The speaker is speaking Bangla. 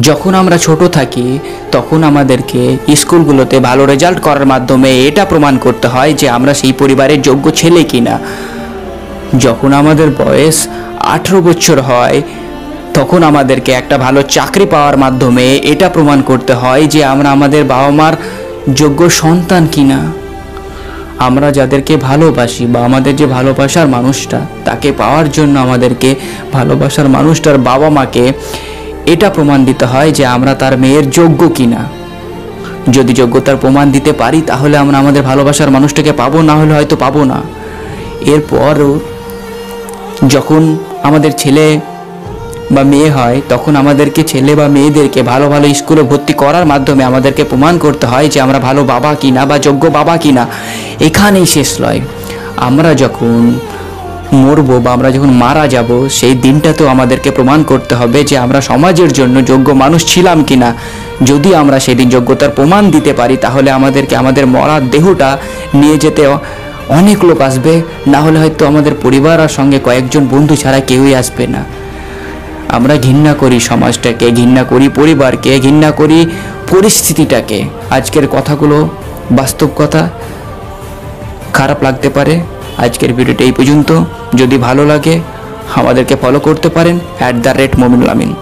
যখন আমরা ছোট থাকি, তখন আমাদেরকে স্কুলগুলোতে ভালো রেজাল্ট করার মাধ্যমে এটা প্রমাণ করতে হয় যে আমরা সেই পরিবারের যোগ্য ছেলে কিনা। যখন আমাদের বয়স আঠেরো বছর হয়, তখন আমাদেরকে একটা ভালো চাকরি পাওয়ার মাধ্যমে এটা প্রমাণ করতে হয় যে আমরা আমাদের বাবা মার যোগ্য সন্তান কিনা। আমরা যাদেরকে ভালোবাসি বা আমাদের যে ভালোবাসার মানুষটা, তাকে পাওয়ার জন্য আমাদেরকে ভালোবাসার মানুষটার বাবা মাকে এটা প্রমাণ দিতে হয় যে আমরা তার মেয়ের যোগ্য কিনা। যদি যোগ্যতার প্রমাণ দিতে পারি, তাহলে আমরা আমাদের ভালোবাসার মানুষটাকে পাবো, না হলে হয়তো পাবো না। এরপরও যখন আমাদের ছেলে বা মেয়ে হয়, তখন আমাদেরকে ছেলে বা মেয়েদেরকে ভালো ভালো স্কুলে ভর্তি করার মাধ্যমে আমাদেরকে প্রমাণ করতে হয় যে আমরা ভালো বাবা কিনা বা যোগ্য বাবা কিনা। এখানেই শেষ নয় আমরা যখন মরবো বা আমরা যখন মারা যাব, সেই দিনটাতেও আমাদেরকে প্রমাণ করতে হবে যে আমরা সমাজের জন্য যোগ্য মানুষ ছিলাম কিনা। যদি আমরা সেদিন যোগ্যতার প্রমাণ দিতে পারি, তাহলে আমাদেরকে, আমাদের মরার দেহটা নিয়ে যেতে অনেক লোক আসবে। না হলে হয়তো আমাদের পরিবার আর সঙ্গে কয়েকজন বন্ধু ছাড়া কেউই আসবে না। আমরা ঘৃণা করি সমাজটাকে, ঘৃণা করি পরিবারকে, ঘৃণা করি পরিস্থিতিটাকে। আজকের কথাগুলো বাস্তব কথা, খারাপ লাগতে পারে। আজকের ভিডিওটা এই পর্যন্ত। যদি ভালো লাগে, আমাদেরকে ফলো করতে পারেন at the rate Mominul Amin.